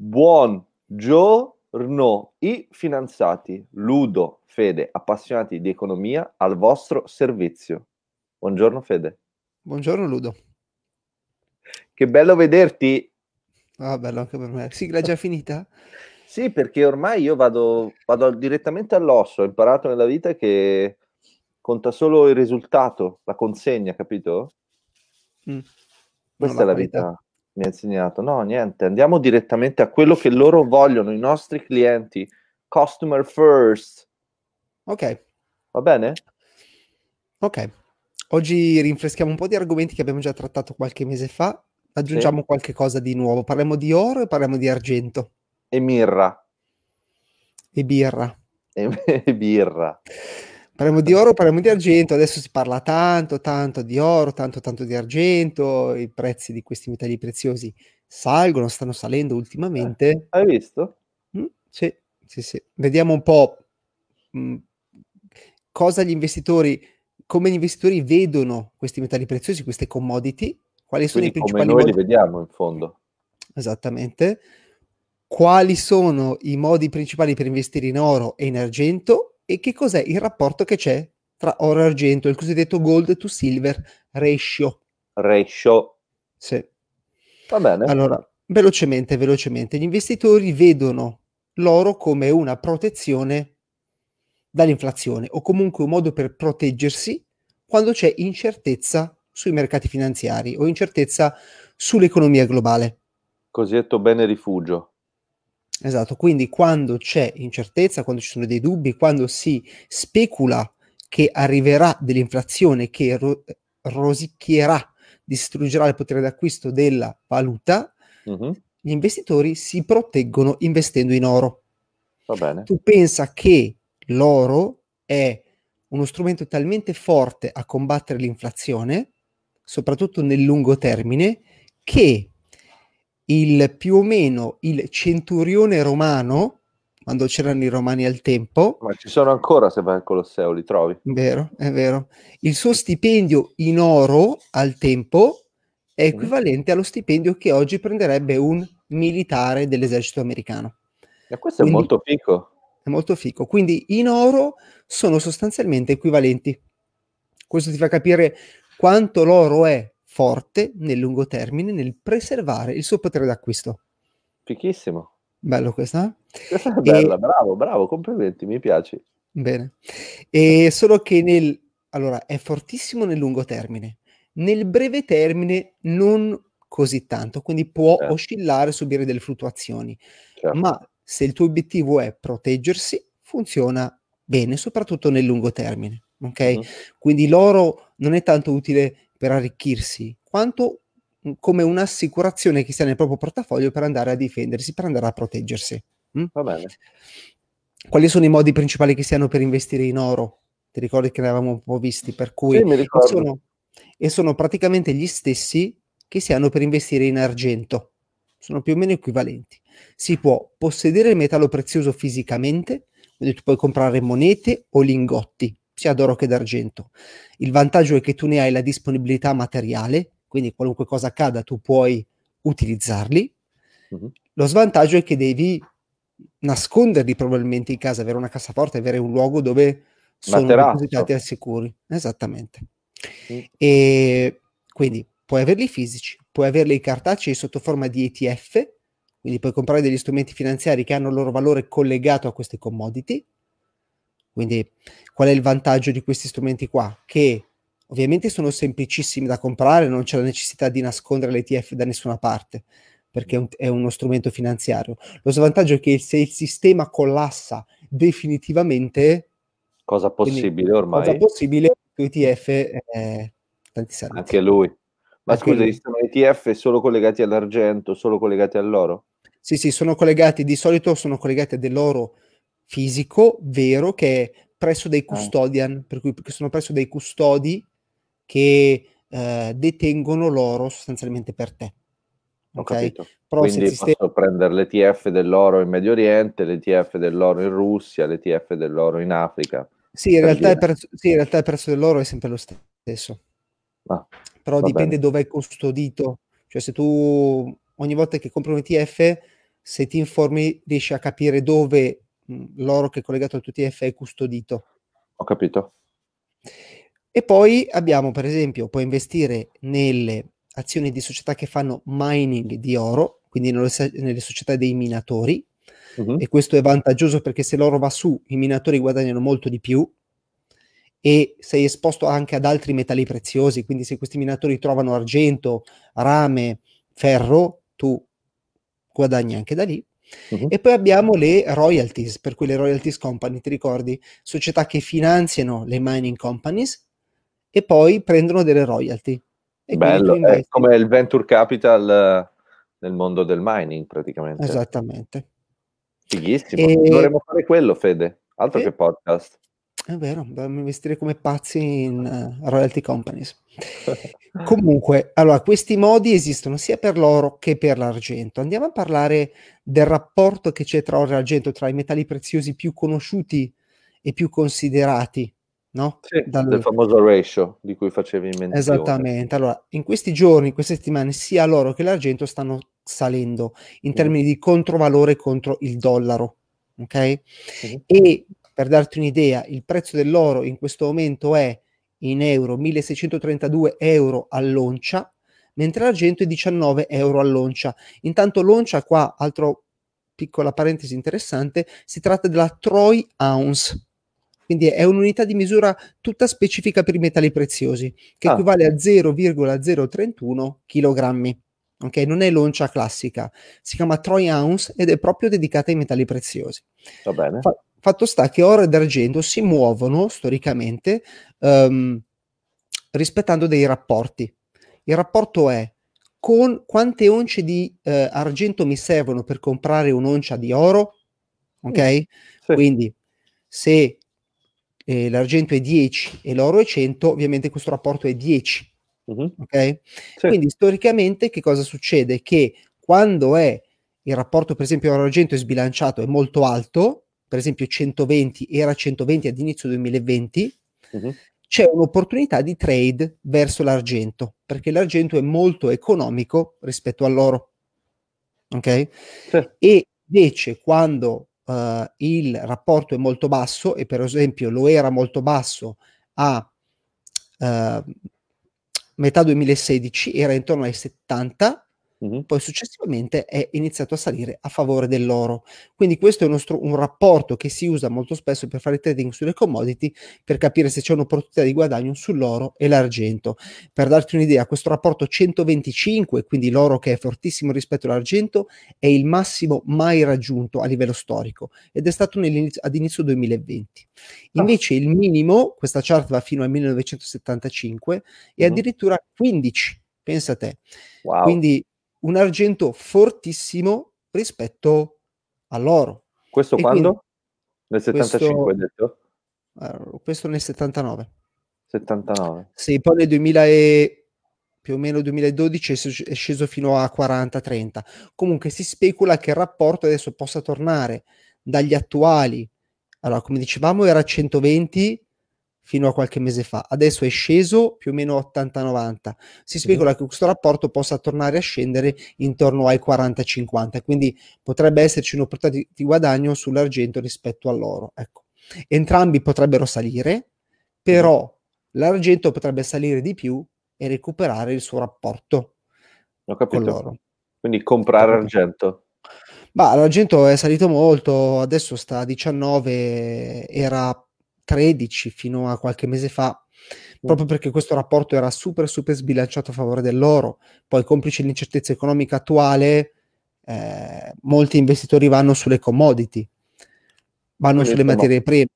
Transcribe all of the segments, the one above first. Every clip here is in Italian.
Buongiorno, i finanziati, Ludo, Fede, appassionati di economia al vostro servizio. Buongiorno Fede. Buongiorno Ludo. Che bello vederti. Ah, bello anche per me. Sigla già finita? Sì, perché ormai io vado, vado direttamente all'osso. Ho imparato nella vita che conta solo il risultato, la consegna, capito? Mm. Questa è la vita mi ha insegnato. No, niente, andiamo direttamente a quello che loro vogliono, i nostri clienti. Customer first. Ok. Va bene? Ok. Oggi rinfreschiamo un po' di argomenti che abbiamo già trattato qualche mese fa. Aggiungiamo sì. qualche cosa di nuovo. Parliamo di oro e parliamo di argento. E mirra. E birra. E, e birra. Parliamo di oro, parliamo di argento, adesso si parla tanto, tanto di oro, tanto, tanto di argento, i prezzi di questi metalli preziosi salgono, stanno salendo ultimamente. Eh, hai visto? Mm, sì, sì, sì. Vediamo un po' mh, mm, cosa gli investitori, come gli investitori vedono questi metalli preziosi, queste commodity, quali sono Quindi i principali come noi modi... li vediamo in fondo. Esattamente. Quali sono i modi principali per investire in oro e in argento e che cos'è il rapporto che c'è tra oro e argento, il cosiddetto gold to silver ratio. Ratio. Sì. Va bene. Allora, velocemente, velocemente, gli investitori vedono l'oro come una protezione dall'inflazione o comunque un modo per proteggersi quando c'è incertezza sui mercati finanziari o incertezza sull'economia globale. Cosiddetto bene rifugio. Esatto, quindi quando c'è incertezza, quando ci sono dei dubbi, quando si specula che arriverà dell'inflazione che ro- rosicchierà, distruggerà il potere d'acquisto della valuta, uh-huh. gli investitori si proteggono investendo in oro. Va bene. Tu pensa che l'oro è uno strumento talmente forte a combattere l'inflazione, soprattutto nel lungo termine, che il più o meno il centurione romano, quando c'erano i romani al tempo. Ma ci sono ancora se vai al Colosseo, li trovi. Vero, è vero. Il suo stipendio in oro al tempo è equivalente allo stipendio che oggi prenderebbe un militare dell'esercito americano. E questo Quindi, è molto fico. È molto fico. Quindi in oro sono sostanzialmente equivalenti. Questo ti fa capire quanto l'oro è forte nel lungo termine nel preservare il suo potere d'acquisto. Fichissimo. Bello questa? Questa è bella, e... bravo, bravo, complimenti, mi piace. Bene. E solo che nel... Allora, è fortissimo nel lungo termine. Nel breve termine non così tanto, quindi può certo. oscillare, subire delle fluttuazioni. Certo. Ma se il tuo obiettivo è proteggersi, funziona bene, soprattutto nel lungo termine. Ok? Mm-hmm. Quindi l'oro non è tanto utile per arricchirsi, quanto come un'assicurazione che sia nel proprio portafoglio per andare a difendersi, per andare a proteggersi. Mm? Va bene. Quali sono i modi principali che si hanno per investire in oro? Ti ricordi che ne avevamo un po' visti? Per cui sì. Sono, e sono praticamente gli stessi che si hanno per investire in argento. Sono più o meno equivalenti. Si può possedere il metallo prezioso fisicamente, quindi tu puoi comprare monete o lingotti sia d'oro che d'argento. Il vantaggio è che tu ne hai la disponibilità materiale, quindi qualunque cosa accada tu puoi utilizzarli. Uh-huh. Lo svantaggio è che devi nasconderli probabilmente in casa, avere una cassaforte, avere un luogo dove sono depositati al sicuro. Esattamente. Uh-huh. E quindi puoi averli fisici, puoi averli cartacei sotto forma di ETF, quindi puoi comprare degli strumenti finanziari che hanno il loro valore collegato a queste commodity quindi qual è il vantaggio di questi strumenti qua? Che ovviamente sono semplicissimi da comprare, non c'è la necessità di nascondere l'ETF da nessuna parte, perché è, un, è uno strumento finanziario. Lo svantaggio è che se il sistema collassa definitivamente... Cosa possibile ormai. Cosa possibile, l'ETF è tanti santi. Anche lui. Ma Anche scusa, sono ETF solo collegati all'argento, solo collegati all'oro? Sì, sì, sono collegati, di solito sono collegati a dell'oro fisico vero che è presso dei custodian, per cui sono presso dei custodi che eh, detengono l'oro sostanzialmente per te. Ho okay? capito. Però Quindi sistema... posso prendere l'ETF dell'oro in Medio Oriente, l'ETF dell'oro in Russia, l'ETF dell'oro in Africa. Sì, in, realtà il, prezzo, sì in realtà il prezzo dell'oro è sempre lo stesso. Ah, Però dipende bene. dove è custodito. Cioè se tu ogni volta che compri un ETF se ti informi riesci a capire dove l'oro che è collegato al tuo TF è custodito. Ho capito. E poi abbiamo, per esempio, puoi investire nelle azioni di società che fanno mining di oro, quindi nelle, nelle società dei minatori, uh-huh. e questo è vantaggioso perché se l'oro va su, i minatori guadagnano molto di più e sei esposto anche ad altri metalli preziosi, quindi se questi minatori trovano argento, rame, ferro, tu guadagni anche da lì. Uh-huh. E poi abbiamo le royalties, per cui le royalties company, ti ricordi? Società che finanziano le mining companies e poi prendono delle royalty. Bello, è come il venture capital eh, nel mondo del mining praticamente. Esattamente. Fighissimo, e... dovremmo fare quello Fede, altro e... che podcast. È vero, dobbiamo investire come pazzi in uh, royalty companies. Comunque, allora, questi modi esistono sia per l'oro che per l'argento. Andiamo a parlare del rapporto che c'è tra oro e argento, tra i metalli preziosi più conosciuti e più considerati, no? Sì, Dal... del famoso ratio di cui facevi menzione. Esattamente. Allora, in questi giorni, in queste settimane, sia l'oro che l'argento stanno salendo in mm. termini di controvalore contro il dollaro, ok? Mm. E per darti un'idea, il prezzo dell'oro in questo momento è in euro 1632 euro all'oncia, mentre l'argento è 19 euro all'oncia. Intanto l'oncia qua, altro piccola parentesi interessante, si tratta della Troy ounce, quindi è un'unità di misura tutta specifica per i metalli preziosi, che ah. equivale a 0,031 kg. Ok, non è l'oncia classica, si chiama Troy ounce ed è proprio dedicata ai metalli preziosi. Va bene. Fa- fatto sta che oro ed argento si muovono storicamente um, rispettando dei rapporti. Il rapporto è con quante once di eh, argento mi servono per comprare un'oncia di oro, ok? Sì. Quindi se eh, l'argento è 10 e l'oro è 100, ovviamente questo rapporto è 10, uh-huh. ok? Sì. Quindi storicamente che cosa succede? Che quando è il rapporto, per esempio, oro-argento è sbilanciato, è molto alto, per esempio 120 era 120 ad inizio 2020, uh-huh. c'è un'opportunità di trade verso l'argento, perché l'argento è molto economico rispetto all'oro. Ok? Sì. E invece quando uh, il rapporto è molto basso, e per esempio lo era molto basso a uh, metà 2016, era intorno ai 70, Mh-mh. Poi successivamente è iniziato a salire a favore dell'oro. Quindi questo è uno stru- un rapporto che si usa molto spesso per fare trading sulle commodity per capire se c'è un'opportunità di guadagno sull'oro e l'argento. Per darti un'idea, questo rapporto 125, quindi l'oro che è fortissimo rispetto all'argento, è il massimo mai raggiunto a livello storico ed è stato ad inizio 2020. Ah. Invece il minimo, questa chart va fino al 1975, è addirittura 15, pensa a te. Wow. Quindi un argento fortissimo rispetto all'oro. Questo e quando? Nel 75 questo, detto? Questo nel 79. 79. Sì, poi nel 2000 e, più o meno 2012 è sceso fino a 40-30. Comunque si specula che il rapporto adesso possa tornare dagli attuali, allora come dicevamo era 120 fino a qualche mese fa. Adesso è sceso più o meno 80-90. Si specula mm. che questo rapporto possa tornare a scendere intorno ai 40-50, quindi potrebbe esserci un'opportunità di, di guadagno sull'argento rispetto all'oro. Ecco. Entrambi potrebbero salire, però mm. l'argento potrebbe salire di più e recuperare il suo rapporto Ho capito. con l'oro. Quindi comprare argento. Ma l'argento è salito molto, adesso sta a 19, era 13 fino a qualche mese fa, proprio mm. perché questo rapporto era super super sbilanciato a favore dell'oro. Poi, complice l'incertezza economica attuale, eh, molti investitori vanno sulle commodity, vanno Quindi, sulle materie prime.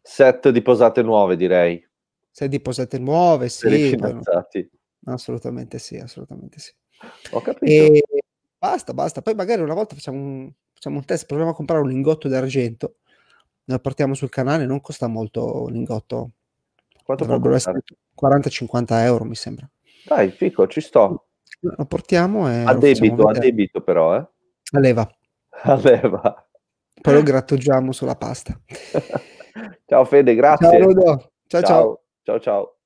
Set di posate nuove, direi. Set di posate nuove, sì. assolutamente sì, assolutamente sì. Ho capito. E basta, basta. Poi magari una volta facciamo un, facciamo un test, proviamo a comprare un lingotto d'argento la portiamo sul canale, non costa molto l'ingotto. Quanto Dovrebbero essere 40-50 euro, mi sembra. Dai, fico, ci sto. Lo portiamo e... A debito, a debito però, eh? A leva. A leva. Poi lo grattugiamo sulla pasta. ciao Fede, grazie. Ciao, ciao. ciao. ciao. ciao. ciao.